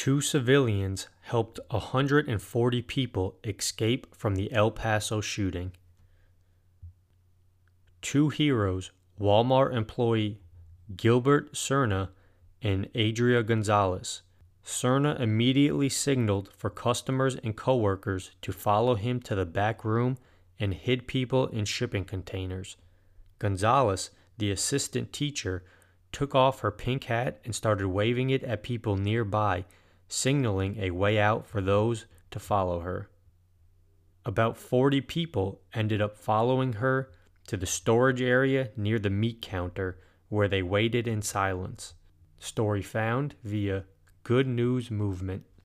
Two civilians helped 140 people escape from the El Paso shooting. Two heroes, Walmart employee Gilbert Serna and Adria Gonzalez. Serna immediately signaled for customers and coworkers to follow him to the back room and hid people in shipping containers. Gonzalez, the assistant teacher, took off her pink hat and started waving it at people nearby, signaling a way out for those to follow her. About 40 people ended up following her to the storage area near the meat counter where they waited in silence. Story found via Good News Movement.